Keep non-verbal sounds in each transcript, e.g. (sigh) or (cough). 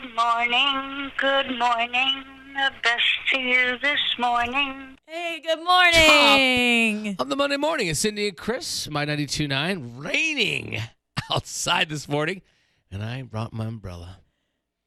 Good morning, good morning. The best to you this morning. Hey, good morning. On the Monday morning, it's Cindy and Chris, my 92.9, raining outside this morning, and I brought my umbrella.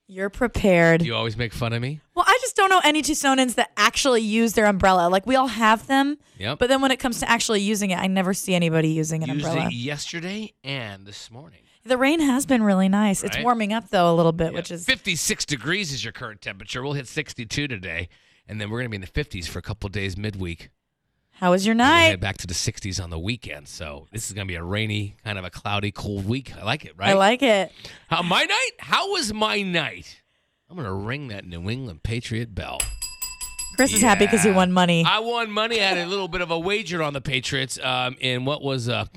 You're prepared. You always make fun of me. Well, I just don't know any Tucsonans that actually use their umbrella. Like we all have them, Yep. but then when it comes to actually using it, I never see anybody using an Used umbrella. it yesterday and this morning. The rain has been really nice. It's warming up though a little bit, Yeah. which is 56 degrees is your current temperature. We'll hit 62 today, and then we're going to be in the 50s for a couple of days midweek. how was your night? back to the 60s on the weekend. So this is going to be a rainy, kind of a cloudy, cold week. I like it, right? I like it. How, my night? How was my night? I'm going to ring that New England Patriot bell. Chris is happy because he won money. I won money. I had a little bit of a wager on the Patriots um, in what was a,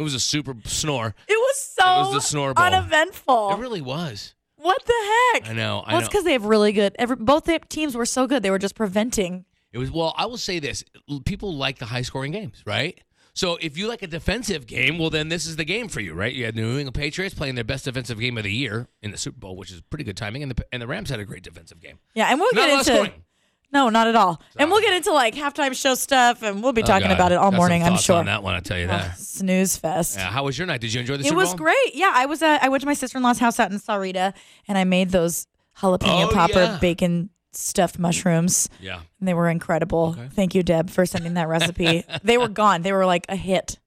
it was a super snore. it was so was the snore ball. uneventful. It really was. what the heck? I know. I Well, it's because they have really good. Every, both teams were so good. They were just preventing. It was well. I will say this: people like the high scoring games, right? So if you like a defensive game, well, then this is the game for you, right? You had New England Patriots playing their best defensive game of the year in the Super Bowl, which is pretty good timing, and the and the Rams had a great defensive game. Yeah, and we'll Not get into. scoring. No, not at all. And we'll get into like halftime show stuff, and we'll be Oh, talking about it all Got morning. I'm sure. on that one. I tell you that. Snooze fest. Yeah, how was your night? Did you enjoy the It Super was Bowl? great. Yeah, I was. Uh, I went to my sister in law's house out in Sahuarita, and I made those jalapeno Oh, popper yeah. bacon stuffed mushrooms, Yeah. and they were incredible. Okay. Thank you, Deb, for sending that recipe. (laughs) they were gone. They were like a hit.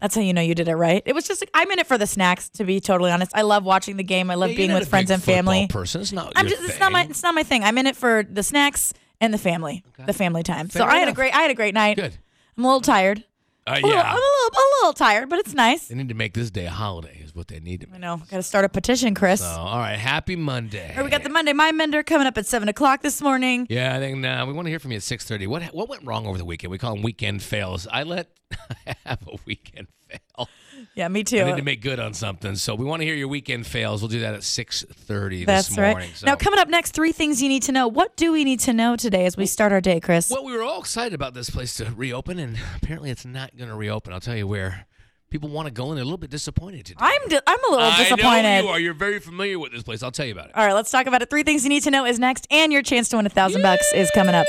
That's how you know you did it right. It was just. Like, I'm in it for the snacks. To be totally honest, I love watching the game. I love Yeah, being with friends and family. Person, it's not. I'm just. It's not my. It's not my thing. I'm in it for the snacks and the family. The family time. so Fair I had a great. I had a great night. Good. I'm a little tired. Uh, A little- yeah. I'm a little. A little tired, but it's nice. They need to make this day a holiday. Is what they need to I know. Got to start a petition, Chris. So, all right. Happy Monday. We got the Monday Mind Mender coming up at seven o'clock this morning. Yeah, I think uh, we want to hear from you at six thirty. What what went wrong over the weekend? We call them weekend fails. I let I (laughs) have a weekend fail. Yeah, me I too. need to make good on something, so we want to hear your weekend fails. We'll do that at six thirty That's this morning. right. So. Now, coming up next, three things you need to know. What do we need to know today as we start our day, Chris? well, we were all excited about this place to reopen, and apparently it's not going to reopen. I'll tell you where. People want to go, and they're a little bit disappointed today. I'm di- I'm a little I disappointed. know you are. You're very familiar with this place. I'll tell you about it. All right, let's talk about it. Three things you need to know is next, and your chance to win a thousand bucks is coming up.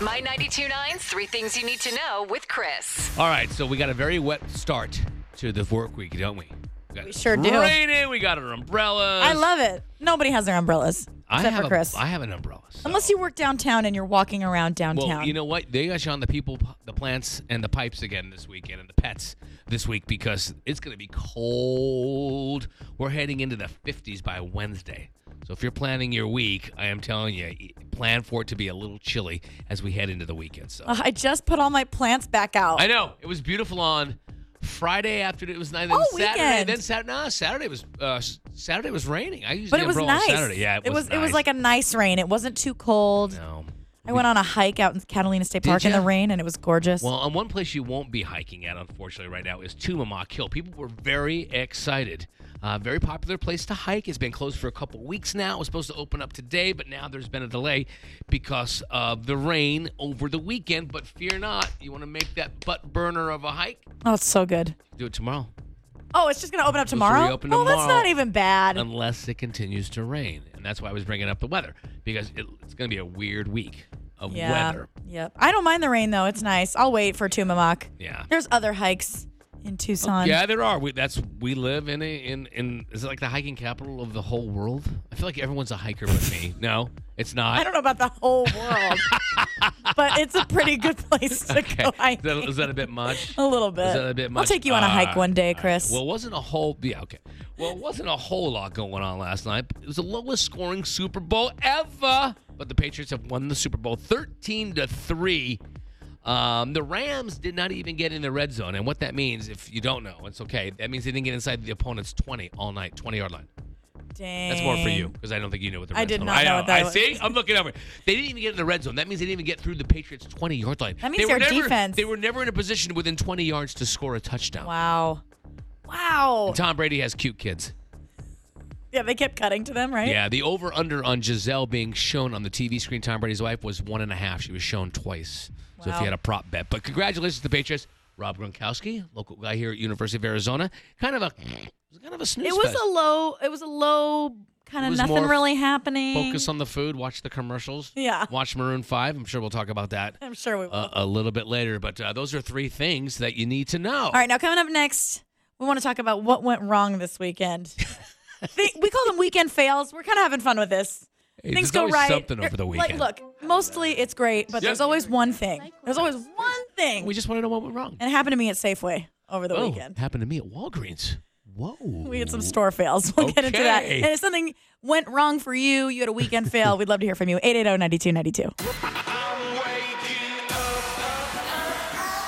My 92.9's Three Things You Need to Know with Chris. All right, so we got a very wet start to the work week, don't we? We, got We sure do. Raining. We got our umbrellas. I love it. Nobody has their umbrellas I except have for Chris. I have an umbrella. so- Unless you work downtown and you're walking around downtown. Well, you know what? They got you on the people, the plants, and the pipes again this weekend, and the pets this week because it's going to be cold. We're heading into the 50s by Wednesday. So if you're planning your week, I am telling you, plan for it to be a little chilly as we head into the weekend. So Ugh, I just put all my plants back out. I know it was beautiful on Friday after it was nice. Then Oh, Saturday, weekend. then Saturday. No, Saturday was uh, Saturday was raining. I used but the it was umbrella nice. Saturday. Yeah, it, was. was. It was like a nice rain. It wasn't too cold. no. I went on a hike out in Catalina State Park in ya? the rain, and it was gorgeous. Well, on one place you won't be hiking at, unfortunately, right now is Tumamoc Hill. People were very excited. Uh, very popular place to hike. It's been closed for a couple weeks now. It was supposed to open up today, but now there's been a delay because of the rain over the weekend. But fear not, you want to make that butt burner of a hike? oh, it's so good. Do it tomorrow, Oh, it's just gonna open up to tomorrow. oh, that's not even bad. unless it continues to rain. And that's why I was bringing up the weather because it, it's going to be a weird week of yeah. weather. Yep. I don't mind the rain though. It's nice. I'll wait for Tumamoc. Yeah. There's other hikes in Tucson. Yeah, there are. We, that's we live in a in in is it like the hiking capital of the whole world? I feel like everyone's a hiker but me. (laughs) No, it's not. I don't know about the whole world, (laughs) but it's a pretty good place to Okay, go is that, is that a bit much? a little bit. Is that a bit much? I'll take you on a hike Ah, one day, all right. Chris. Well, it wasn't a whole. Yeah, okay. Well, it wasn't a whole lot going on last night. It was the lowest scoring Super Bowl ever. But the Patriots have won the Super Bowl 13 to three. Um, the Rams did not even get in the red zone, and what that means, if you don't know, it's okay. That means they didn't get inside the opponent's 20 all night, 20 yard line. Dang. That's more for you because I don't think you know what the red I did zone. not I know what that I was. see. I'm looking over. They didn't even get in the red zone. That means they didn't even get through the Patriots' 20 yard line. That means they were their never, defense- They were never in a position within 20 yards to score a touchdown. Wow. Wow. Tom Brady has cute kids. Yeah, they kept cutting to them, right? Yeah, the over under on Gisele being shown on the TV screen, Tom Brady's wife, was one and a half. She was shown twice. So if you had a prop bet. But congratulations to the Patriots. Rob Gronkowski, local guy here at University of Arizona. Kind of a, kind of a snooze It was fest. a low. It was a low kind of nothing really happening. Focus on the food. Watch the commercials. Yeah. Watch Maroon Five. I'm sure we'll talk about that I'm sure we will. uh, a little bit later. But uh, those are three things that you need to know. All right, now coming up next, we want to talk about what went wrong this weekend. (laughs) They- we call them weekend fails. We're kind of having fun with this. Hey, Things go right. something over the Like, weekend. look, mostly it's great, but Yep. there's always one thing. There's always one thing. We just want to know what went wrong. and it happened to me at Safeway over the oh, weekend. happened to me at Walgreens. Whoa. We had some store fails. (laughs) We'll get into that. And if something went wrong for you, you had a weekend fail, we'd love to hear from you. 880-9292.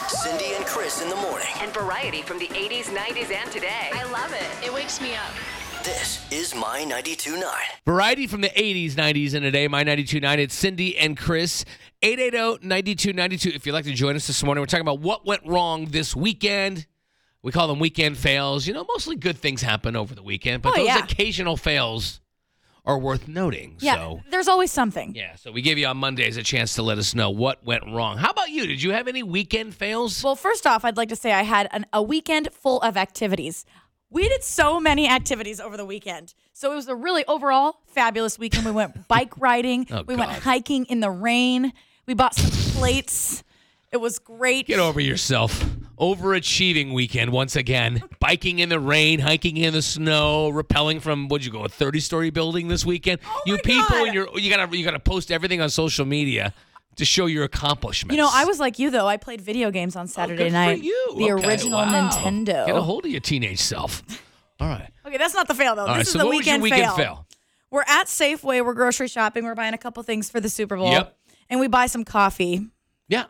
Cindy and Chris in the morning. And variety from the 80s, 90s, and today. I love it. It wakes me up. This is My 92.9. Variety from the 80s, 90s, and today, my 92.9. It's Cindy and Chris. oh, 880-9292. If you'd like to join us this morning, we're talking about what went wrong this weekend. We call them weekend fails. You know, mostly good things happen over the weekend, but Oh, those yeah. occasional fails are worth noting. Yeah, So, there's always something. yeah, so we give you on Mondays a chance to let us know what went wrong. How about you? Did you have any weekend fails? Well, first off, I'd like to say I had an, a weekend full of activities. We did so many activities over the weekend. So it was a really overall fabulous weekend. We went (laughs) bike riding, Oh, we went hiking in the rain, we bought some plates. It was great. Get over yourself. Overachieving weekend once again. (laughs) Biking in the rain, hiking in the snow, rappelling from what'd you go, a 30 story building this weekend? Oh you Oh my people God. and your you gotta you gotta post everything on social media to show your accomplishments. You know, I was like you though. I played video games on Oh, Saturday good night. You. The Okay, original wow. Nintendo. Get a hold of your teenage self. (laughs) All right. Okay, that's not the fail though. All this right. is So the what was your weekend, weekend fail. fail? We're at Safeway. We're grocery shopping. We're buying a couple things for the Super Bowl. Yep. And we buy some coffee. Yeah.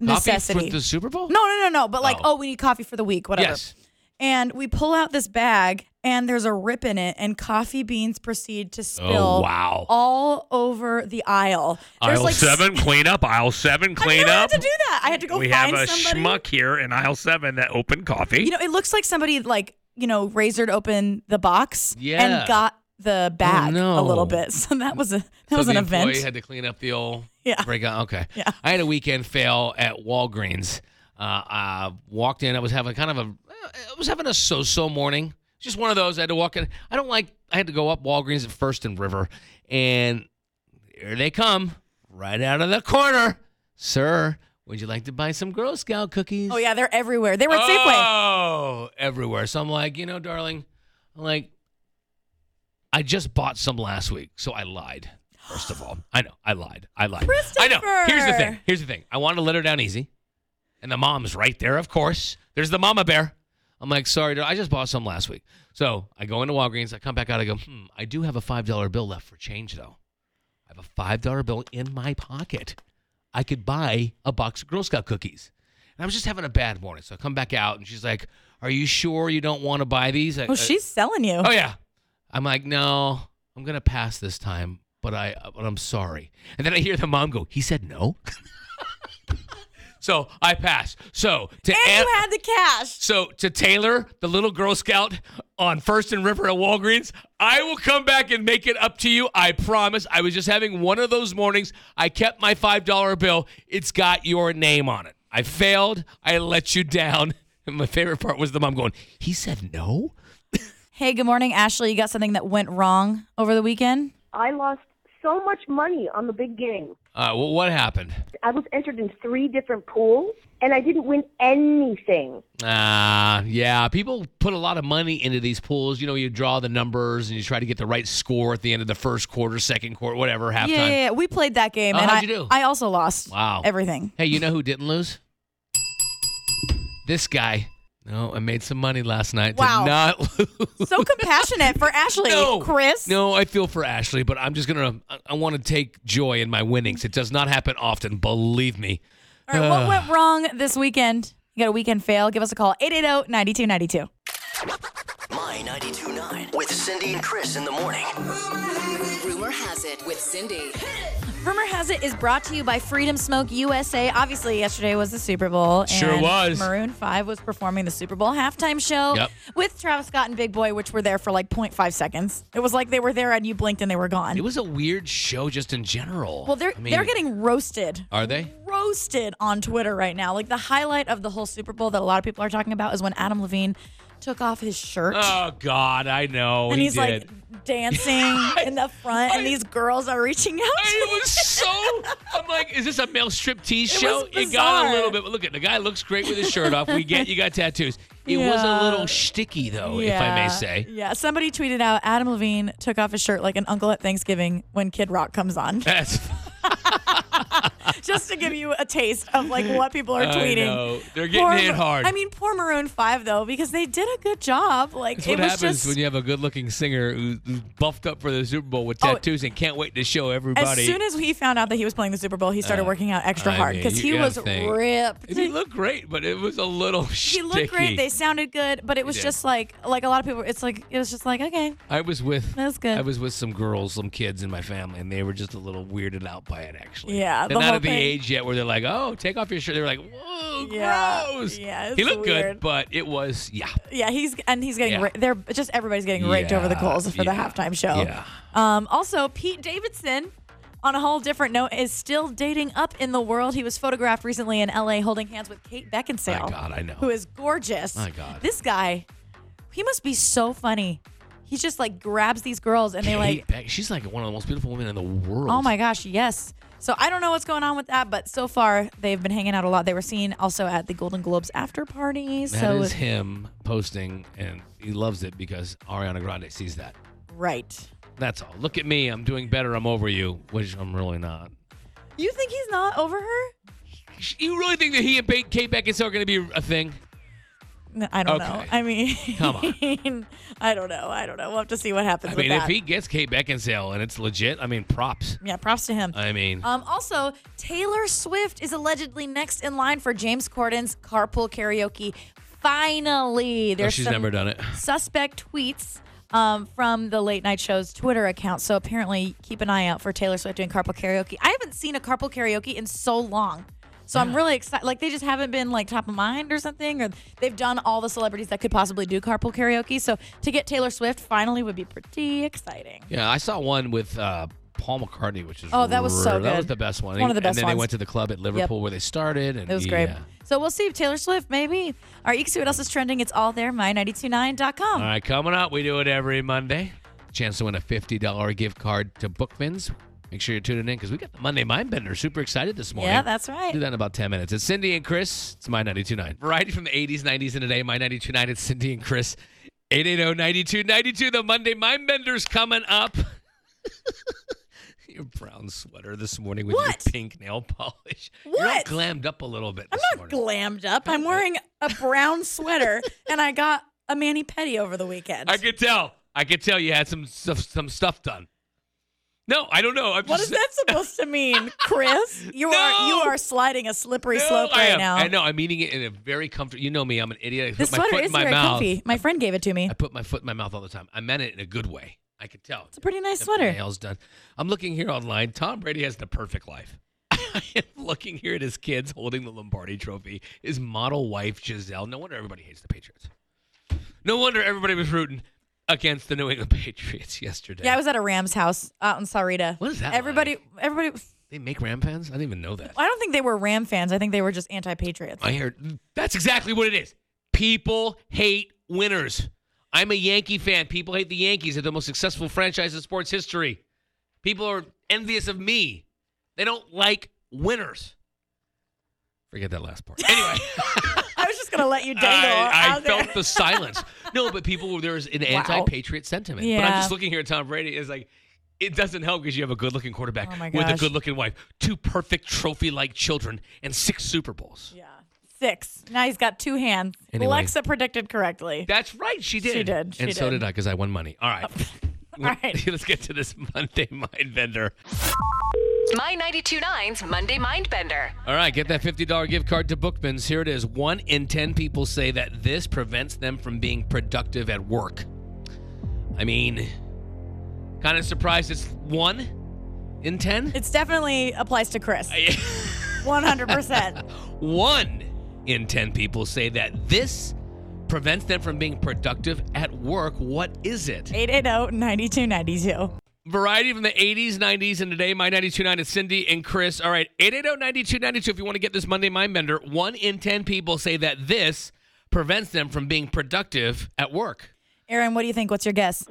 Necessity. Coffee for the Super Bowl? No, no, no, no. But like, Oh. oh, we need coffee for the week, whatever. Yes. And we pull out this bag, and there's a rip in it, and coffee beans proceed to spill Oh, wow. all over the aisle. There's Aisle like seven, clean up. Aisle seven, I clean never up. had to do that. I had to go we have a somebody. schmuck here in aisle seven that opened coffee. You know, it looks like somebody like you know razored open the box Yeah. Oh, and got the bag no. a little bit. (laughs) So that was a that so was an employee event. had to clean up the old (laughs) Yeah. breakout. Okay. Yeah. I had a weekend fail at Walgreens. Uh, I walked in. I was having kind of a, I was having a so-so morning. Just one of those. I had to walk in. I don't like. I had to go up Walgreens at First and River, and here they come, right out of the corner, sir. Would you like to buy some Girl Scout cookies? oh yeah, they're everywhere. They were at Safeway. Oh, everywhere. So I'm like, you know, darling, I'm like, I just bought some last week, so I lied. First of all, I know I lied. I lied. I know. Here's the thing. Here's the thing. I wanted to let her down easy, and the mom's right there. Of course, there's the mama bear. I'm like, sorry, dude, I just bought some last week. So I go into Walgreens. I come back out. I go, hmm, I do have a five dollar bill left for change though. I have a five dollar bill in my pocket. I could buy a box of Girl Scout cookies. And I was just having a bad morning. So I come back out and she's like, Are you sure you don't want to buy these? I- Oh, I- she's selling you. Oh yeah. I'm like, no, I'm gonna pass this time, but I but I'm sorry. And then I hear the mom go, he said no. (laughs) so I pass. So to and An- you had the cash. so to Taylor, the little Girl Scout on First and River at Walgreens, I will come back and make it up to you. I promise. I was just having one of those mornings. I kept my five dollar bill. It's got your name on it. I failed. I let you down. (laughs) And my favorite part was the mom going, he said no? (laughs) Hey, good morning, Ashley. You got something that went wrong over the weekend? I lost so much money on the big game. Uh, well, what happened? I was entered in three different pools, and I didn't win anything. Ah, yeah. People put a lot of money into these pools. You know, you draw the numbers and you try to get the right score at the end of the first quarter, second quarter, whatever, halftime. Yeah, yeah, yeah. We played that game, Oh, and how'd I, you do? I also lost. Wow. everything. Hey, you know who didn't lose? This guy. No, I made some money last night. Wow. Did not (laughs) lose. So compassionate for Ashley, no, Chris. No, I feel for Ashley, but I'm just gonna. I, I want to take joy in my winnings. It does not happen often, believe me. All right, what ah. went wrong this weekend? You got a weekend fail? Give us a call 880-9292. My 92.9 with Cindy and Chris in the morning. Rumor has it with Cindy. Rumor has it is brought to you by Freedom Smoke USA. Obviously, yesterday was the Super Bowl. And Sure was. Maroon 5 was performing the Super Bowl halftime show Yep. with Travis Scott and Big Boi, which were there for like 0.5 seconds. It was like they were there and you blinked and they were gone. It was a weird show, just in general. well, they're I mean, they're getting roasted. Are they? Roasted roasted on Twitter right now. Like the highlight of the whole Super Bowl that a lot of people are talking about is when Adam Levine took off his shirt. Oh God, I know. and he he's did. like dancing (laughs) in the front, I- and these girls are reaching out. to it was so. I'm like, is this a male striptease show? It got a little bit. But look at the guy looks great with his shirt off. We get you got tattoos. It was a little sticky though, if I may say. Yeah, somebody tweeted out Adam Levine took off his shirt like an uncle at Thanksgiving when Kid Rock comes on, That's (laughs) just to give you a taste of like what people are tweeting. They're getting Poor hit hard. I mean, poor Maroon Five though, because they did a good job. Like That's it what was happens just when you have a good-looking singer who- who's buffed up for the Super Bowl with Oh, tattoos and can't wait to show everybody. as soon as he found out that he was playing the Super Bowl, he started uh, working out extra I hard because he was think. ripped. he looked great, but it was a little (laughs) He looked great. They sounded good, but it was just like like a lot of people. It's like it was just like okay, I was with That was good. I was with some girls, some kids in my family, and they were just a little weirded out by it. Actually, Yeah, they're the not at the age yet where they're like, "Oh, take off your shirt." They're like, "Whoa, Yeah, gross." yeah, he looked weird. good, but it was yeah. yeah. He's and he's getting Yeah. ra- they're just everybody's getting raked over the coals for the halftime show. yeah. Um, also, Pete Davidson. On a whole different note, is still dating up in the world. He was photographed recently in LA holding hands with Kate Beckinsale. My God, I know. Who is gorgeous. My God. This guy, he must be so funny. He just like grabs these girls and they like Beck- she's like one of the most beautiful women in the world. Oh my gosh, yes. So I don't know what's going on with that, but so far they've been hanging out a lot. They were seen also at the Golden Globes after party. That so is him posting, and he loves it because Ariana Grande sees that. right. That's all. Look at me. I'm doing better. I'm over you, which I'm really not. You think he's not over her? You really think that he and Kate Beckinsale are going to be a thing? I don't know. I mean, Come (laughs) I don't know. I don't know. We'll have to see what happens I mean, if he gets Kate Beckinsale and it's legit, I mean, props. yeah, props to him. I mean, Um, also, Taylor Swift is allegedly next in line for James Corden's carpool karaoke. Finally, oh, she's some never done it. suspect tweets um, from the Late Night Show's Twitter account. So apparently, keep an eye out for Taylor Swift doing carpool karaoke. I haven't seen a carpool karaoke in so long. So I'm really excited. Like they just haven't been like top of mind or something, or they've done all the celebrities that could possibly do carpool karaoke. So to get Taylor Swift finally would be pretty exciting. Yeah, I saw one with uh, Paul McCartney, which is Oh, that was so good. That was the best one. One of the best And then they went to the club at Liverpool where they started, and It was great. So we'll see if Taylor Swift maybe. All right, you can see what else is trending. It's all there, my929.com. All right, coming up, we do it every Monday. Chance to win a fifty dollar gift card to Bookman's. Make sure you're tuning in because we got the Monday Mind Bender. Super excited this morning. Yeah, that's right. Do that in about 10 minutes. It's Cindy and Chris. It's My 92.9. Variety from the 80s, 90s, and today. My 92.9. It's Cindy and Chris. 880-9292. The Monday Mind Bender's coming up. (laughs) your brown sweater this morning with What? your pink nail polish. You're all What? glammed up a little bit I'm not morning. glammed up. I'm wearing a brown sweater (laughs) and I got a mani pedi over the weekend. I could tell. I could tell you had some stuff, some stuff done. No, I don't know. I'm what just, is that supposed to mean, Chris? You are (laughs) you are sliding a slippery No, slope right now. I know. I'm eating it in a very comfortable. You know me. I'm an idiot. I This put my sweater foot is in my very mouth. comfy. My friend gave it to me. I put my foot in my mouth all the time. I meant it in a good way. I could tell. It's a pretty nice If sweater. Nails done. I'm looking here online. Tom Brady has the perfect life. (laughs) I am looking here at his kids holding the Lombardi Trophy. His model wife Gisele. No wonder everybody hates the Patriots. No wonder everybody was rooting against the New England (laughs) Patriots yesterday. Yeah, I was at a Rams house out in Sarita. What is that Everybody, everybody. they make Ram fans. I didn't even know that. I don't think they were Ram fans. I think they were just anti-patriots. I heard that's exactly what it is. People hate winners. I'm a Yankee fan. People hate the Yankees. They're the most successful franchise in sports history. People are envious of me. They don't like winners. Forget that last part. (laughs) Anyway, I gonna let you dangle. I, I felt (laughs) the silence. No, but people, there's an anti-patriot sentiment. But I'm just looking here at Tom Brady. It's like, it doesn't help because you have a good-looking quarterback Oh with a good-looking wife, two perfect trophy-like children, and six Super Bowls. Yeah, six. Now he's got two hands. Anyway. Alexa predicted correctly. That's right. She did. She did, she and so did. did I because I won money. All right. (laughs) All right. (laughs) Let's get to this Monday Mind Bender. My 92.9's Monday Mind Bender. All right. Get that $50 gift card to Bookman's. Here it is. One in 10 people say that this prevents them from being productive at work. I mean, kind of surprised it's one in 10? It's definitely applies to Chris. (laughs) One hundred percent. One in 10 people say that this prevents them from being productive at work. What is it? 880-9292. Variety from the 80s, 90s, and today, my 92.9 is Cindy and Chris. All right, 880-9292 if you want to get this Monday Mind Bender. One in 10 people say that this prevents them from being productive at work. Aaron, what do you think? What's your guess?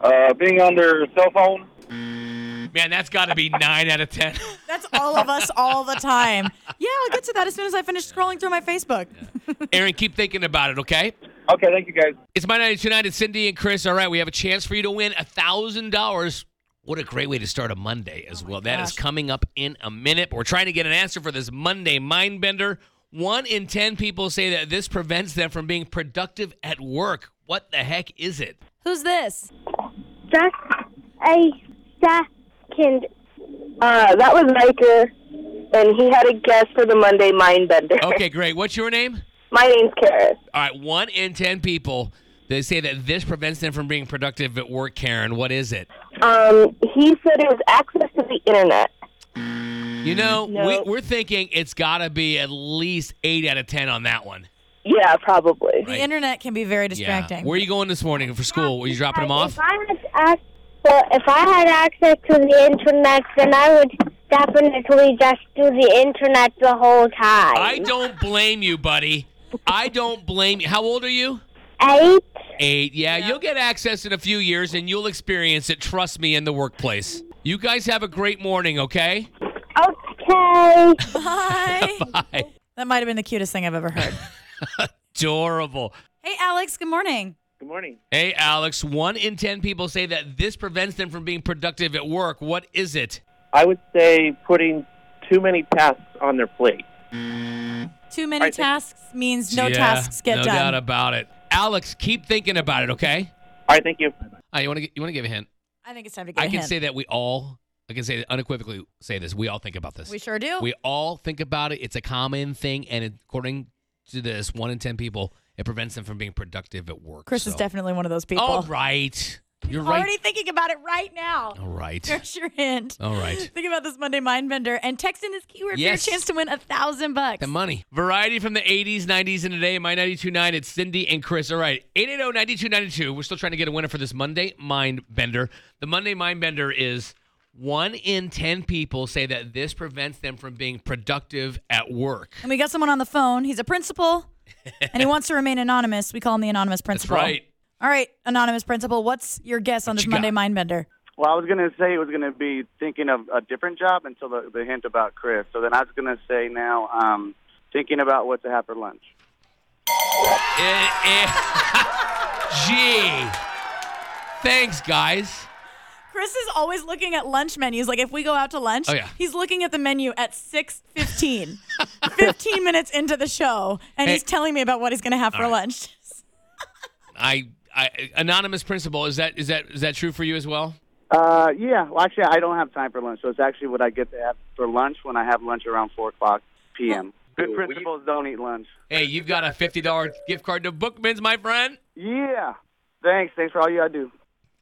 Uh, being on their cell phone. Man, that's got to be 9 out of 10. (laughs) That's all of us all the time. Yeah, I'll get to that as soon as I finish scrolling through my Facebook. Aaron, keep thinking about it, okay? Okay, thank you guys. It's my 92.9. It's Cindy and Chris. All right, we have a chance for you to win a $1,000. What a great way to start a Monday as well. That is gosh. coming up in a minute. We're trying to get an answer for this Monday mind bender. One in 10 people say that this prevents them from being productive at work. What the heck is it? Who's this? Just a second. Uh, that was Riker, and he had a guess for the Monday Mind Bender. Okay, great. What's your name? My name's Karis. All right, one in 10 people, they say that this prevents them from being productive at work, Karen. What is it? Um, he said it was access to the internet. You know, No. we, we're thinking it's got to be at least 8 out of 10 on that one. Yeah, probably. The internet can be very Yeah. distracting. Where are you going this morning for school? Were you dropping them off? If I had ac- well, if I had access to the internet, then I would definitely just do the internet the whole time. I don't blame you, buddy. I don't blame you. How old are you? Eight. Eight. Yeah, you'll get access in a few years and you'll experience it. Trust me, in the workplace. You guys have a great morning, okay? Okay. Bye. (laughs) Bye. That might have been the cutest thing I've ever heard. (laughs) Adorable. hey, Alex. Good morning. Good morning. Hey, Alex. One in 10 people say that this prevents them from being productive at work. What is it? I would say putting too many tasks on their plate. Too many I tasks means no Yeah, tasks get no done. doubt about it. Alex, keep thinking about it, okay? All right, thank you. Ah, you want to you want to give a hint? I think it's time to get I a can hint. say that we all, I can say unequivocally say this. We all think about this. we sure do. We all think about it. It's a common thing, and according to this, one in ten people, it prevents them from being productive at work. Chris is definitely one of those people. All right, you're right. Already thinking about it right now. All right. There's your hint. All right. Think about this Monday Mind Bender and text in this keyword Yes. for your chance to win a thousand bucks. The money. Variety from the 80s, 90s, and today, my 92.9, it's Cindy and Chris. All right, 880-9292. We're still trying to get a winner for this Monday Mind Bender. The Monday Mind Bender is one in 10 people say that this prevents them from being productive at work. And we got someone on the phone. He's a principal, and he wants to remain anonymous. We call him the anonymous That's principal. right. All right, anonymous principal. What's your guess on this you Monday got? Mind Bender? Well, I was going to say it was going to be thinking of a different job until the, the hint about Chris. So then I was going to say now um, thinking about what to have for lunch. Eh, eh. (laughs) Gee. Thanks, guys. Chris is always looking at lunch menus. Like if we go out to lunch, Oh, yeah. he's looking at the menu at 6:15. (laughs) 15 minutes into the show, and Hey. he's telling me about what he's going to have for All right. lunch. (laughs) I, I anonymous principal is that is that is that true for you as well? Uh, yeah. Well, actually, I don't have time for lunch, so it's actually what I get to have for lunch when I have lunch around four o'clock p.m. Good principals don't eat lunch. Hey, you've got a fifty dollar gift card to Bookman's, my friend. Yeah. Thanks. Thanks for all you gotta do.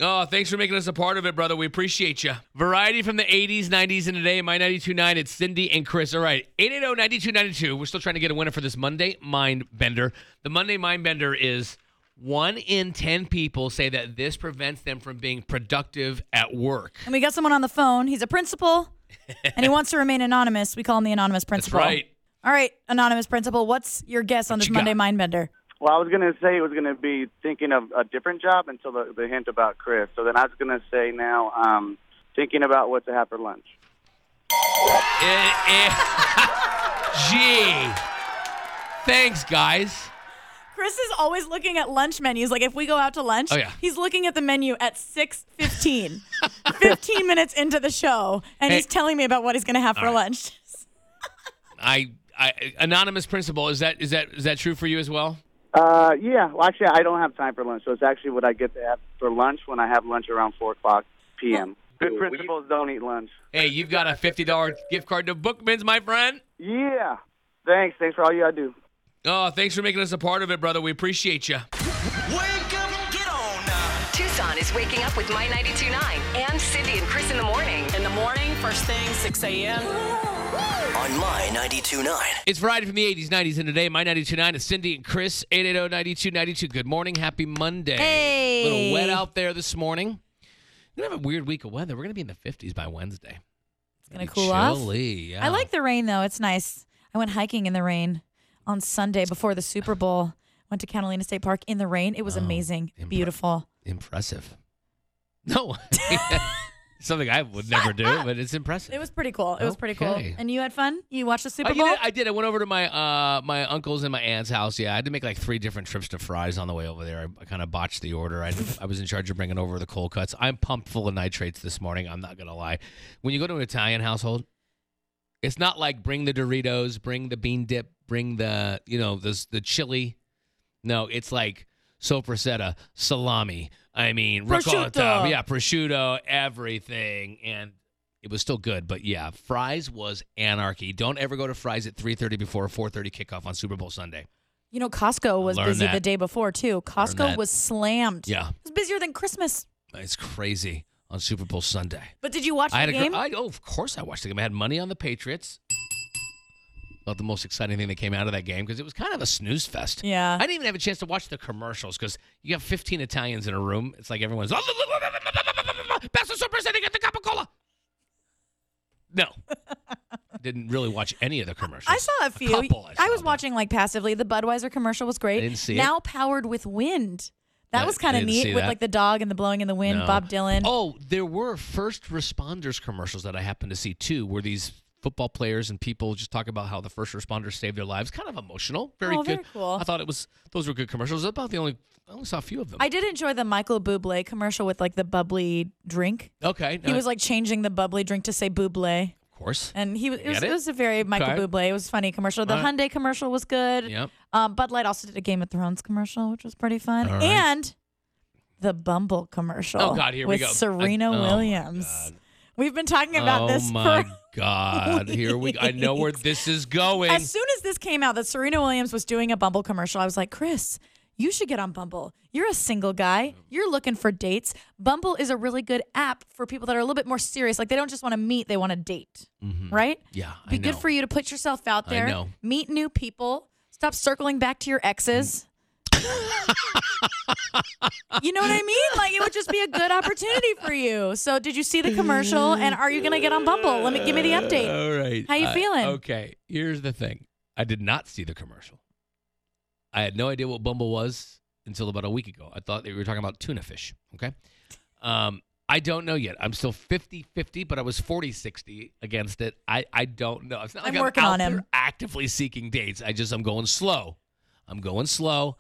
Oh, thanks for making us a part of it, brother. We appreciate you. Variety from the 80s, 90s, and today, my 92.9, it's Cindy and Chris. All right, 880-9292. We're still trying to get a winner for this Monday Mind Bender. The Monday Mind Bender is one in 10 people say that this prevents them from being productive at work. And we got someone on the phone. He's a principal, and he wants to remain anonymous. We call him the anonymous That's principal. right. All right, anonymous principal. What's your guess on What this Monday got? Mind Bender? Well, I was going to say it was going to be thinking of a different job until the, the hint about Chris. So then I was going to say now um, thinking about what to have for lunch. Eh, eh. (laughs) Gee. Thanks, guys. Chris is always looking at lunch menus. Like if we go out to lunch, Oh, yeah. he's looking at the menu at 6:15. (laughs) 15 minutes into the show, and Hey. he's telling me about what he's going to have for All right. lunch. I, I anonymous principal is that is that is that true for you as well? Uh, yeah. Well, actually, I don't have time for lunch, so it's actually what I get to have for lunch when I have lunch around four o'clock p.m. Good principals don't eat lunch. Hey, you've got a fifty dollar gift card to Bookman's, my friend. Yeah. Thanks. Thanks for all you gotta do. Oh, thanks for making us a part of it, brother. We appreciate you. Tucson is waking up with My 92.9 and Cindy and Chris in the morning. In the morning, first thing, 6 a.m. On My 92.9. It's Friday from the 80s, 90s, and today, my 92.9 is Cindy and Chris, 880-9292. Good morning. Happy Monday. Hey. A little wet out there this morning. We're gonna have a weird week of weather. We're gonna be in the 50s by Wednesday. It's gonna Be cool off. Yeah. I like the rain though. It's nice. I went hiking in the rain on Sunday before the Super Bowl. Went to Catalina State Park in the rain. It was Oh, amazing, impre- beautiful. impressive. No, (laughs) something I would never do, but it's impressive. It was pretty cool. It was pretty cool. And you had fun. You watched the Super Uh, you Bowl. know, I did. I went over to my uh, my uncle's and my aunt's house. Yeah, I had to make like three different trips to Fry's on the way over there. I, I kind of botched the order. I, I was in charge of bringing over the cold cuts. I'm pumped full of nitrates this morning. I'm not gonna lie. When you go to an Italian household, it's not like bring the Doritos, bring the bean dip, bring the you know the the chili. No, it's like soppressata, salami. I mean, ricotta, Prosciutto. yeah, prosciutto, everything, and it was still good. But yeah, Fry's was anarchy. Don't ever go to Fry's at 3:30 before a 4:30 kickoff on Super Bowl Sunday. you know, Costco was Learn busy that. the day before too. Costco was slammed. Yeah, It was busier than Christmas. it's crazy on Super Bowl Sunday. But did you watch I had the gr- game? I, oh, of course I watched the game. I had money on the Patriots. About the most exciting thing that came out of that game because it was kind of a snooze fest. Yeah. I didn't even have a chance to watch the commercials because you have 15 Italians in a room. It's like everyone's. Pass the soppressata, get the Coca Cola. No. (laughs) didn't really watch any of the commercials. I saw a few. couple I I, was watching like passively. The Budweiser commercial was great. I didn't see it. now powered with wind. That I- was kind of neat with that. like the dog and the blowing in the wind. No. Bob Dylan. Oh, there were first responders commercials that I happened to see too, where these football players and people just talk about how the first responders saved their lives. Kind of emotional. Very Oh, good. very cool. I thought it was those were good commercials. About the only I only saw a few of them. I did enjoy the Michael Bublé commercial with like the bubbly drink. okay. He no, was like changing the bubbly drink to say Bublé. of course. And he was, it was, it it? was a very Michael Okay. Bublé. It was a funny commercial. The right. Hyundai commercial was good. Yep. Um, Bud Light also did a Game of Thrones commercial, which was pretty fun. Right. And the Bumble commercial. Oh, God, here we with go. Serena I- oh, Williams. God. We've been talking about this. oh this my (laughs) for God! Here we. I know where this is going. As soon as this came out that Serena Williams was doing a Bumble commercial, I was like, Chris, you should get on Bumble. You're a single guy. You're looking for dates. Bumble is a really good app for people that are a little bit more serious. Like they don't just want to meet, they want to date. Mm-hmm. Right? yeah, Be good for you to put yourself out there. Meet new people. Stop circling back to your exes. You know what I mean? Like it would just be a good opportunity for you. So did you see the commercial and are you gonna get on Bumble? Let me give me the update. All right. How you I- feeling? Okay. Here's the thing. I did not see the commercial. I had no idea what Bumble was until about a week ago. I thought they were talking about tuna fish. Okay. Um, I don't know yet. I'm still 50 50, but I was 40 60 against it. I, I don't know. It's not like I'm I'm, working on him. actively seeking dates. I just, I'm going slow. I'm going slow.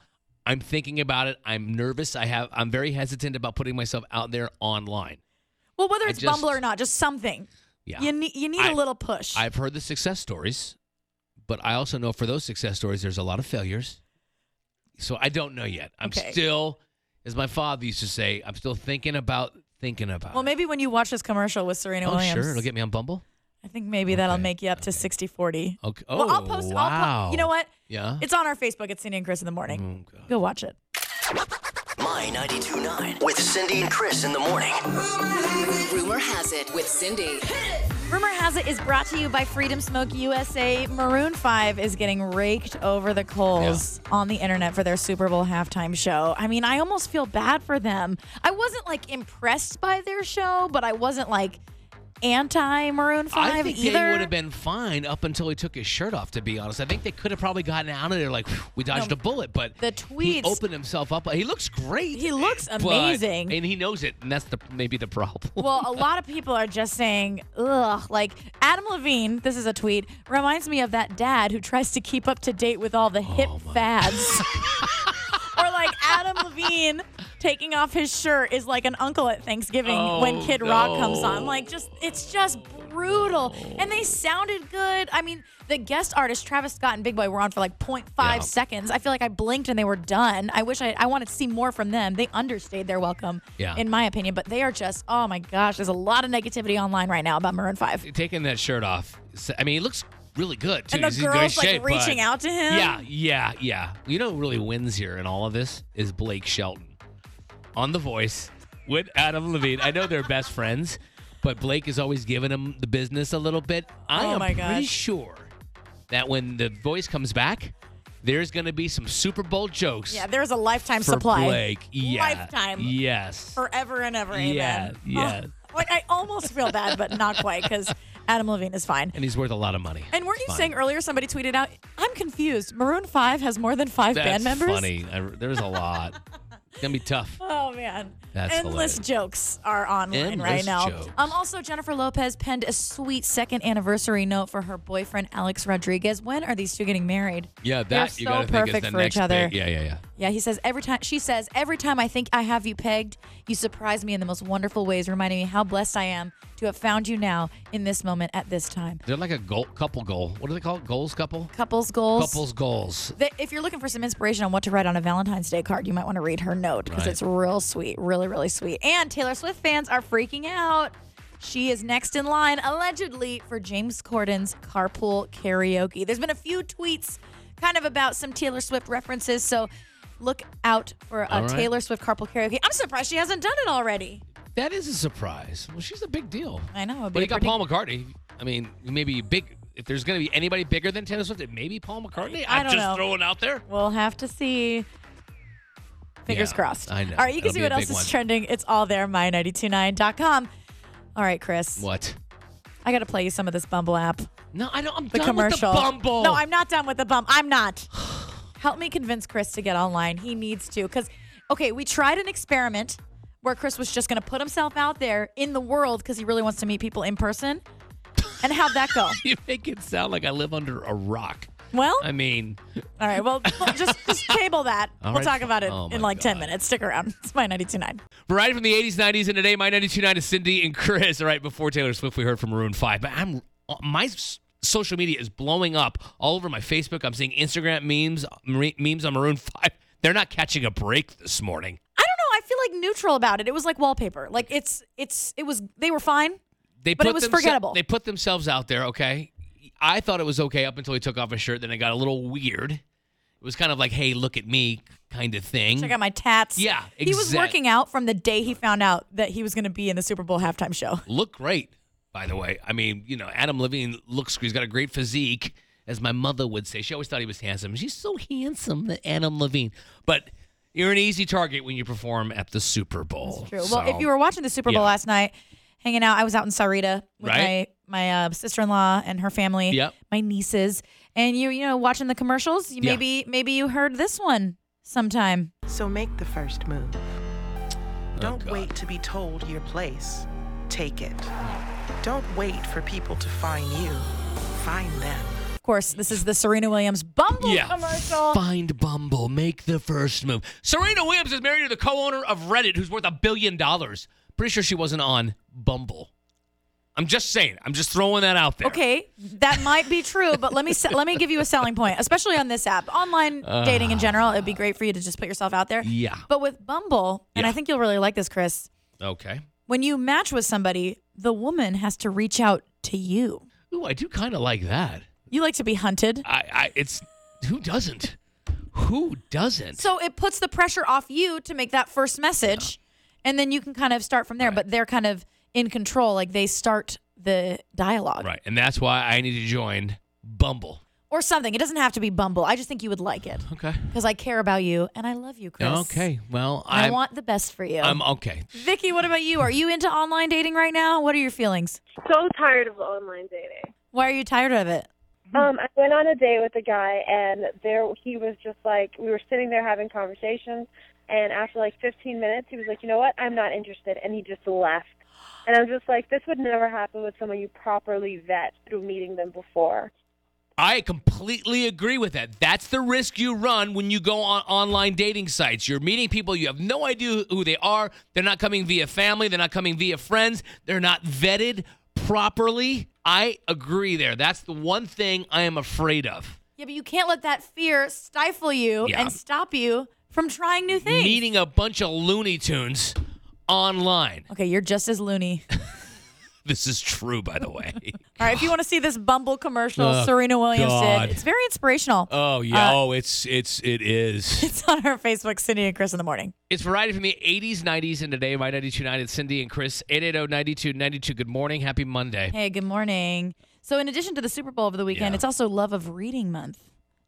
I'm thinking about it. I'm nervous. I have, I'm very hesitant about putting myself out there online. Well, whether it's just- Bumble or not, just something. Yeah. You need you need I- a little push. I've heard the success stories, but I also know for those success stories, there's a lot of failures. So I don't know yet. I'm Okay. still, as my father used to say, I'm still thinking about thinking about. well, maybe when you watch this commercial with Serena oh Williams, sure, it'll get me on Bumble. I think maybe that'll make you up to 60 40. Okay. Oh well, I'll oh, post. I'll po- you know what? Yeah. It's on our Facebook at Cindy and Chris in the morning. Oh, Go watch it. My 92.9 with Cindy and Chris in the morning. Rumor has it with Cindy. Rumor has it is brought to you by Freedom Smoke USA. Maroon 5 is getting raked over the coals on the internet for their Super Bowl halftime show. I mean, I almost feel bad for them. I wasn't like impressed by their show, but I wasn't like anti Maroon 5 I think either. they would have been fine up until he took his shirt off. To be honest, I think they could have probably gotten out of there like we dodged No, a bullet. But the he tweets- opened himself up. He looks great. He looks but- amazing. and he knows it, and that's the maybe the problem. well, a (laughs) lot of people are just saying, ugh, like Adam Levine, this is a tweet, reminds me of that dad who tries to keep up to date with all the hip Oh, fads. (laughs) (laughs) Adam Levine taking off his shirt is like an uncle at Thanksgiving oh, when Oh, Kid Rock comes on. Like, just, it's just brutal. And they sounded good. I mean, the guest artists, Travis Scott and Big Boi, were on for like 0.5 Yeah. seconds. I feel like I blinked and they were done. I wish I, I wanted to see more from them. They understayed their welcome, Yeah. in my opinion, but they are just, oh my gosh, there's a lot of negativity online right now about Maroon 5. taking that shirt off. I mean, he looks really good too. And the He's in great girls like shape, reaching but- out to him. Yeah, yeah, yeah. You know who really wins here in all of this is Blake Shelton on The Voice with Adam Levine. I know they're best friends, but Blake is always giving him the business a little bit. I Oh am my pretty gosh. sure that when The Voice comes back, there's going to be some Super Bowl jokes. Yeah, there's a lifetime for supply. Blake. Yeah. Lifetime. Yes. Forever and ever. Amen. Yeah, yeah. (laughs) Like I almost feel bad, but not quite because Adam Levine is fine. And he's worth a lot of money. And weren't you Fine. saying earlier? Somebody tweeted out, "I'm confused. Maroon Five has more than five That's band members." funny. I, there's a lot. (laughs) It's to be tough. Oh man. That's Endless hilarious. jokes are online right now. jokes. Um, also, Jennifer Lopez penned a sweet second anniversary note for her boyfriend Alex Rodriguez. When are these two getting married? Yeah, They're you so to think is perfect the for next each other. big- Yeah, yeah, yeah. Yeah, he says every time she says every time I think I have you pegged, you surprise me in the most wonderful ways, reminding me how blessed I am to have found you now in this moment at this time. They're like a goal, couple goal. What do they call it? Goals couple? Couples goals. Couples goals. Th- If you're looking for some inspiration on what to write on a Valentine's Day card, you might want to read her note because Right. it's real sweet, really, really sweet. And Taylor Swift fans are freaking out. She is next in line, allegedly, for James Corden's carpool karaoke. There's been a few tweets kind of about some Taylor Swift references, so look out for a All right. Taylor Swift carpool karaoke. I'm surprised she hasn't done it already. That is a surprise. Well, she's a big deal. I know. But you got pretty- Paul McCartney. I mean, maybe big. If there's going to be anybody bigger than Taylor Swift, it may be Paul McCartney. I I'm don't just know. throwing out there. We'll have to see. Fingers Yeah, crossed. I know. All right, you can It'll see what else big is trending. It's all there, my929.com. All right, Chris. What? I got to play you some of this Bumble app. No, I don't. I'm The done commercial. with the Bumble. No, I'm not done with the bump. I'm not. (sighs) (sighs) (sighs) Help me convince Chris to get online. He needs to. Because, okay, we tried an experiment where Chris was just going to put himself out there in the world because he really wants to meet people in person. And how'd that go? (laughs) you make it sound like I live under a rock. Well, I mean, all right. Well, (laughs) just just table that. We'll right. talk about it Oh, in my like 10 minutes. Stick around. (laughs) It's my 92.9. variety from the 80s, 90s, and today, my 92.9 is Cindy and Chris. All right, before Taylor Swift, we heard from Maroon 5. But I'm uh, my s- social media is blowing up all over my Facebook. I'm seeing Instagram memes, memes on Maroon (laughs) 5. They're not catching a break this morning. I don't know. I feel like neutral about it. It was like wallpaper. Like it's it's it was they were fine. They But it put was themse- forgettable. They put themselves out there, okay? I thought it was okay up until he took off his shirt. Then it got a little weird. It was kind of like, hey, look at me kind of thing. Check out my tats. Yeah, He was working out from the day he found out that he was going to be in the Super Bowl halftime show. Look great, by the way. I mean, you know, Adam Levine looks, he's got a great physique, as my mother would say. She always thought he was handsome. She's so handsome, that Adam Levine. But you're an easy target when you perform at the Super Bowl. True. So- Well, if you were watching the Super Bowl Yeah. last night, hanging out, I was out in Sarita with Right. my my uh, sister in law and her family, Yep. my nieces, and you you know watching the commercials. You Yeah. Maybe maybe you heard this one sometime. So make the first move. Oh, Don't wait to be told your place. Take it. Don't wait for people to find you. Find them. Of course, this is the Serena Williams Bumble Yeah. commercial. Find Bumble. Make the first move. Serena Williams is married to the co-owner of Reddit, who's worth a billion dollars. Pretty sure she wasn't on Bumble. I'm just saying. I'm just throwing that out there. Okay, that might be true, but let me se- let me give you a selling point, especially on this app. Online Uh. dating in general, it'd be great for you to just put yourself out there. Yeah. But with Bumble, and I think you'll really like this, Chris. Okay. When you match with somebody, the woman has to reach out to you. Ooh, I do kind of like that. You like to be hunted. I, I, it's who doesn't? Who doesn't? So it puts the pressure off you to make that first message, and then you can kind of start from there. But they're kind of in control, like they start the dialogue Right, and that's why I need to join Bumble. Or something. It doesn't have to be Bumble. I just think you would like it Okay. because I care about you and I love you, Chris. Okay. Well, I I'm, want the best for you. I'm okay. Vicky, what about you? Are you into online dating right now? What are your feelings? So tired of online dating. Why are you tired of it? Um, I went on a date with a guy, and there he was just like we were sitting there having conversations, and after like 15 minutes, he was like, "You know what? I'm not interested," and he just left. And I'm just like, this would never happen with someone you properly vet through meeting them before. I completely agree with that. That's the risk you run when you go on online dating sites. You're meeting people, you have no idea who they are. They're not coming via family, they're not coming via friends, they're not vetted properly. I agree there. That's the one thing I am afraid of. Yeah, but you can't let that fear stifle you Yeah. and stop you from trying new things. Meeting a bunch of Looney Tunes online. Okay, you're just as loony. (laughs) This is true, by the way. (laughs) All right, if you want to see this Bumble commercial Oh, Serena Williams God. did, it's very inspirational. Oh yeah. Uh, oh, it's it's it is. (laughs) It's on our Facebook, Cindy and Chris in the morning. It's variety from the 80s, 90s, and today, my 92.9, it's Cindy and Chris, 880-9292. Good morning. Happy Monday. Hey, good morning. So, in addition to the Super Bowl over the weekend, Yeah. it's also Love of Reading Month.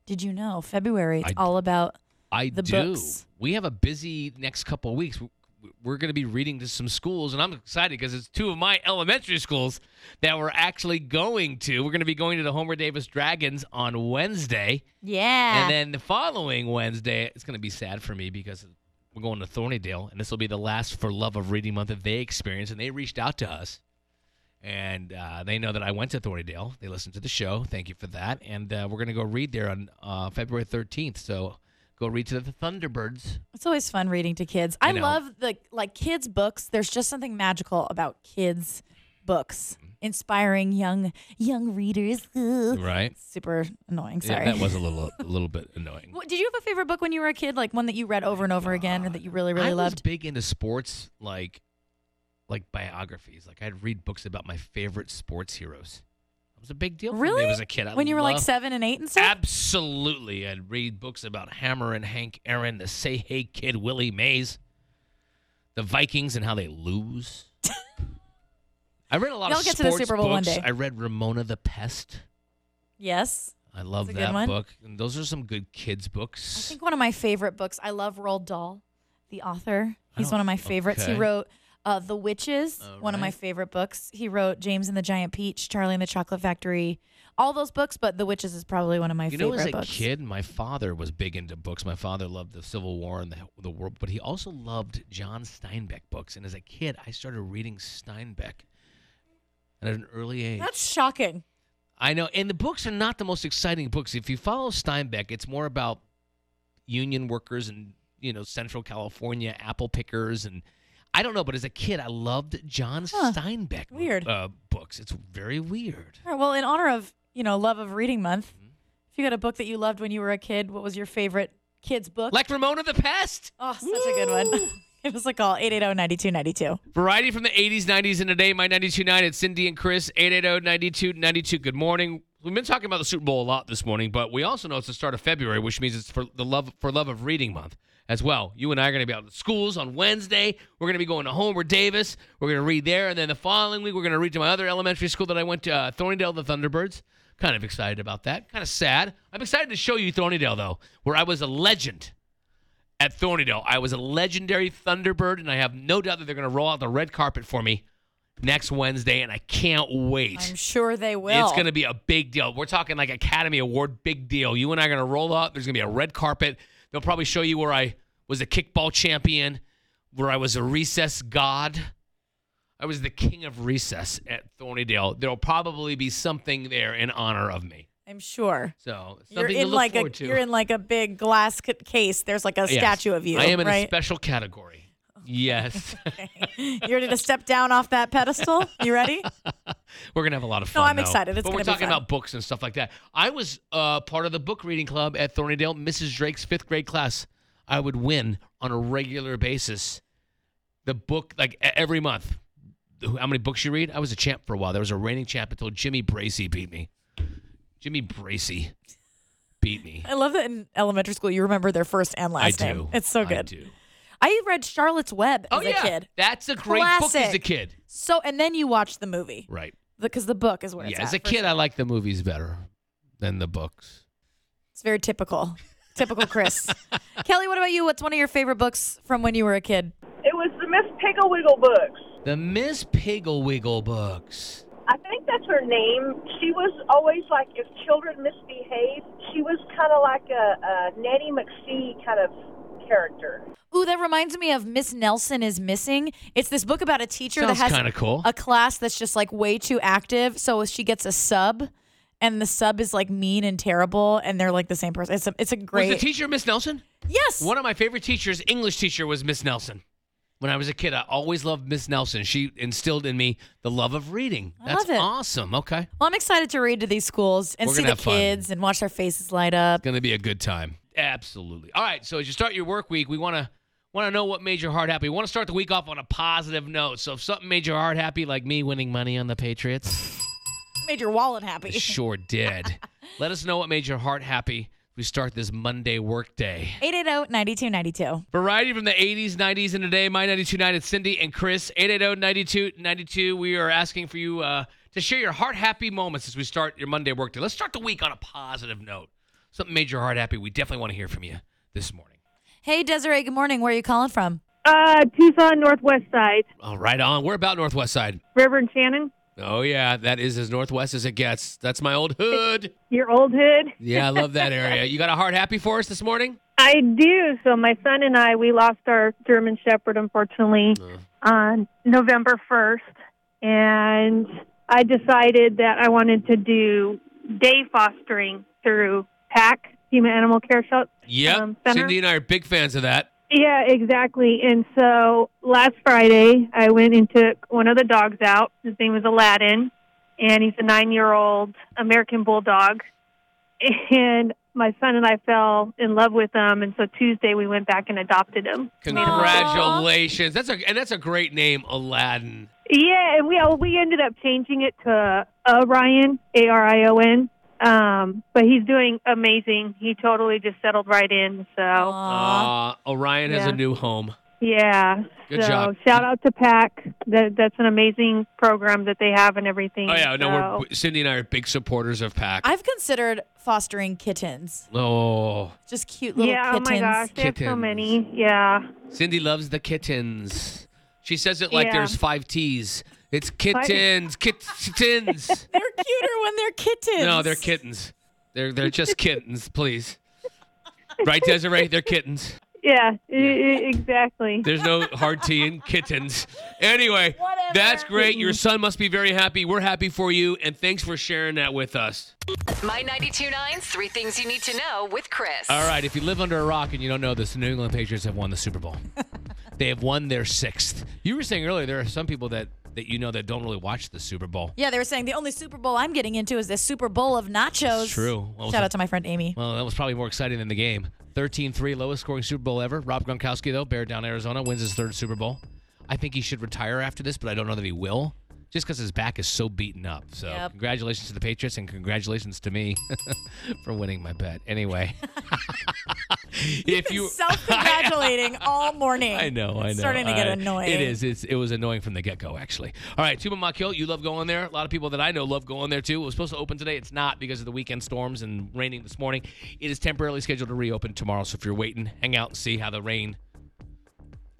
Did you know February it's I- all about I the do. books? We have a busy next couple of weeks. We're going to be reading to some schools, and I'm excited because it's two of my elementary schools that we're actually going to. We're going to be going to the Homer Davis Dragons on Wednesday. Yeah. And then the following Wednesday, it's going to be sad for me because we're going to Thornydale, and this will be the last For Love of Reading Month that they experience. And they reached out to us, and uh, they know that I went to Thornydale. They listened to the show. Thank you for that. And uh, we're going to go read there on uh, February 13th. So go read to the Thunderbirds. It's always fun reading to kids. I, I love the like kids books. There's just something magical about kids books, inspiring young young readers. Ugh. Right. Super annoying. Sorry. Yeah, that was a (laughs) little a little bit annoying. What- Did you have a favorite book when you were a kid, like one that you read over and over again, or that you really really I loved? I was big into sports, like like biographies. Like I'd read books about my favorite sports heroes. It was a big deal for Really? me as a kid. I when you were like seven and eight and stuff. Absolutely. I'd read books about Hammerin' Hank Aaron, the Say Hey Kid Willie Mays, the Vikings and how they lose. (laughs) I read a lot Y'all of get to the Super Bowl one day. I read Ramona the Pest. yes. I love That's a good that book. And those are some good kids books. I think one of my favorite books. I love Roald Dahl, the author. He's one of my favorites. He wrote uh, The Witches, All one of my favorite books. He wrote James and the Giant Peach, Charlie and the Chocolate Factory, all those books. But The Witches is probably one of my you know, favorite as a books. kid, my father was big into books. My father loved the Civil War and the, the world, but he also loved John Steinbeck books. And as a kid, I started reading Steinbeck at an early age. That's shocking. I know, and the books are not the most exciting books. If you follow Steinbeck, it's more about union workers and you know Central California apple pickers and I don't know, but as a kid, I loved John Huh. Steinbeck Weird. uh, books. It's very weird. All right, well, in honor of you know love of reading month, Mm-hmm. if you got a book that you loved when you were a kid, what was your favorite kids book? Like Ramona the Pest. oh, such a good one. Give us (laughs) a call 880-9292. Variety from the 80s, 90s, and today. My 92.9. It's Cindy and Chris. 880-9292. Good morning. We've been talking about the Super Bowl a lot this morning, but we also know it's the start of February, which means it's for the love for love of reading month as well. You and I are going to be out in schools on Wednesday. We're going to be going to Homer Davis. We're going to read there, and then the following week we're going to read to my other elementary school that I went to, uh, Thornydale, the Thunderbirds. Kind of excited about that. Kind of sad. I'm excited to show you Thornydale though, where I was a legend at Thornydale. I was a legendary Thunderbird, and I have no doubt that they're going to roll out the red carpet for me next Wednesday, and I can't wait. I'm sure they will. It's going to be a big deal. We're talking like Academy Award, big deal. You and I are going to roll up. There's going to be a red carpet. They'll probably show you where I was a kickball champion, where I was a recess god. I was the king of recess at Thornydale. There'll probably be something there in honor of me. I'm sure. So You're in like a to. you're in like a big glass case. There's like a Yes. statue of you. I am in right? a special category. Yes. (laughs) you ready to step down off that pedestal? You ready? (laughs) We're gonna have a lot of fun. No. I'm though. excited. It's but we're gonna be We're talking fun. about books and stuff like that. I was uh, part of the book reading club at Thornydale. Mrs. Drake's fifth grade class. I would win on a regular basis. The book, like every month. How many books you read? I was a champ for a while. There was a reigning champ until Jimmy Bracy beat me. Jimmy Bracy beat me. I love that in elementary school you remember their first and last I name. do. It's so I good. do. I read Charlotte's Web as Oh a yeah, kid. that's a great book as a kid. So and then you watch the movie Right. because the book is where it's Yeah, as at a kid, sure. I like the movies better than the books. It's very typical. Typical Chris. (laughs) Kelly, what about you? What's one of your favorite books from when you were a kid? It was the Miss Piggle Wiggle books. The Miss Piggle Wiggle books. I think that's her name. She was always like, if children misbehave, she was kind of like a, a Nanny McPhee kind of character. Ooh, that reminds me of Miss Nelson is Missing. It's this book about a teacher Sounds that has kinda cool. a class that's just like way too active. So she gets a sub, and the sub is like mean and terrible, and they're like the same person. It's a it's a great. Was the teacher Miss Nelson? Yes. One of my favorite teachers, English teacher, was Miss Nelson. When I was a kid, I always loved Miss Nelson. She instilled in me the love of reading. I That's love it. awesome. Okay. well, I'm excited to read to these schools and We're see gonna the have fun. kids and watch their faces light up. It's Going to be a good time. Absolutely. All right. So as you start your work week, we want to want to know what made your heart happy. We want to start the week off on a positive note. So if something made your heart happy, like me winning money on the Patriots, (laughs) Made your wallet happy. it sure did. (laughs) Let us know what made your heart happy. We start this Monday work day. 880-9292. Variety from the 80s, 90s, and today. My 92.9, it's Cindy and Chris. 880-9292. We are asking for you uh, to share your heart-happy moments as we start your Monday workday. Let's start the week on a positive note. Something made your heart happy, we definitely want to hear from you this morning. Hey, Desiree. Good morning. Where are you calling from? Uh, Tucson Northwest Side, All right, on. We're about Northwest Side. River and Shannon. Oh yeah, that is as northwest as it gets. That's my old hood. Your old hood. (laughs) Yeah, I love that area. You got a heart happy for us this morning? I do. So my son and I, we lost our German Shepherd, unfortunately, on November first, and I decided that I wanted to do day fostering through PAC, Pima Animal Care Shop. Yep. Um. Cindy and I are big fans of that. Yeah, exactly. And so last Friday, I went and took one of the dogs out. His name was Aladdin, and he's a nine-year-old American Bulldog. And my son and I fell in love with him, and so Tuesday we went back and adopted him. Congratulations. That's a and that's a great name, Aladdin. Yeah, and we we ended up changing it to Arion, A R I O N. Um, but he's doing amazing. He totally just settled right in. So Uh, Arion has Yeah. a new home. Yeah. Good so job. shout out to PAC. That that's an amazing program that they have and everything. Oh yeah, no, So- we're Cindy and I are big supporters of PAC. I've considered fostering kittens. Oh, Just cute little yeah. kittens. Oh my gosh, they have so many. Yeah. Cindy loves the kittens. She says it like Yeah. there's five T's. It's kittens, kittens. (laughs) They're cuter when they're kittens. no, they're kittens. They're they're just kittens, please. Right, Desiree? They're kittens. Yeah. e- exactly. There's no hard T in kittens. Anyway, that's great. Your son must be very happy. We're happy for you, and thanks for sharing that with us. My 92.9's Three Things You Need to Know with Chris. All right, if you live under a rock and you don't know this, the New England Patriots have won the Super Bowl. (laughs) they have won their sixth. You were saying earlier there are some people that that you know that don't really watch the Super Bowl. Yeah, they were saying the only Super Bowl I'm getting into is this Super Bowl of nachos. It's true. Was Shout out to my friend Amy. Well, that was probably more exciting than the game. 13-3, lowest scoring Super Bowl ever. Rob Gronkowski, though, Bear down Arizona, wins his third Super Bowl. I think he should retire after this, but I don't know that he will, just because his back is so beaten up. So Yep. congratulations to the Patriots and congratulations to me (laughs) for winning my bet. Anyway, (laughs) (laughs) if you Self-congratulating (laughs) all morning. I know, I know. It's starting to get I- annoying. It is. It's, it was annoying from the get go, actually. All right, Tumamoc Hill, you love going there. A lot of people that I know love going there too. It was supposed to open today. It's not because of the weekend storms and raining this morning. It is temporarily scheduled to reopen tomorrow. So if you're waiting, hang out and see how the rain.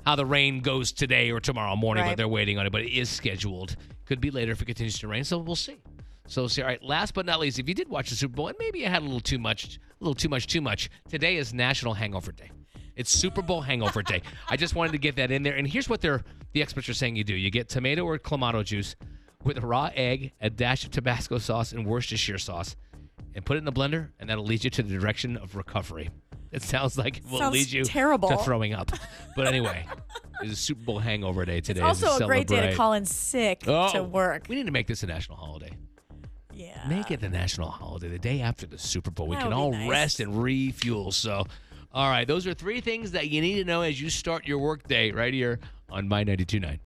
How the rain goes today or tomorrow morning, but they're waiting on it. But it is scheduled. Could be later if it continues to rain. So we'll see. So see. All right. Last but not least, if you did watch the Super Bowl and maybe you had a little too much, a little too much, too much. Today is National Hangover Day. It's Super Bowl Hangover Day. (laughs) I just wanted to get that in there. And here's what they're the experts are saying you do: you get tomato or clamato juice with a raw egg, a dash of Tabasco sauce, and Worcestershire sauce, and put it in the blender, and that'll lead you to the direction of recovery. It sounds like it will Sounds lead you terrible. to throwing up. But anyway, it's a Super Bowl Hangover Day today. It's also a great day to call in sick to Oh, work. We need to make this a national holiday. Yeah. Make it the national holiday, the day after the Super Bowl. We That can would be all nice. rest and refuel. So, all right, those are three things that you need to know as you start your work day right here on My 92.9.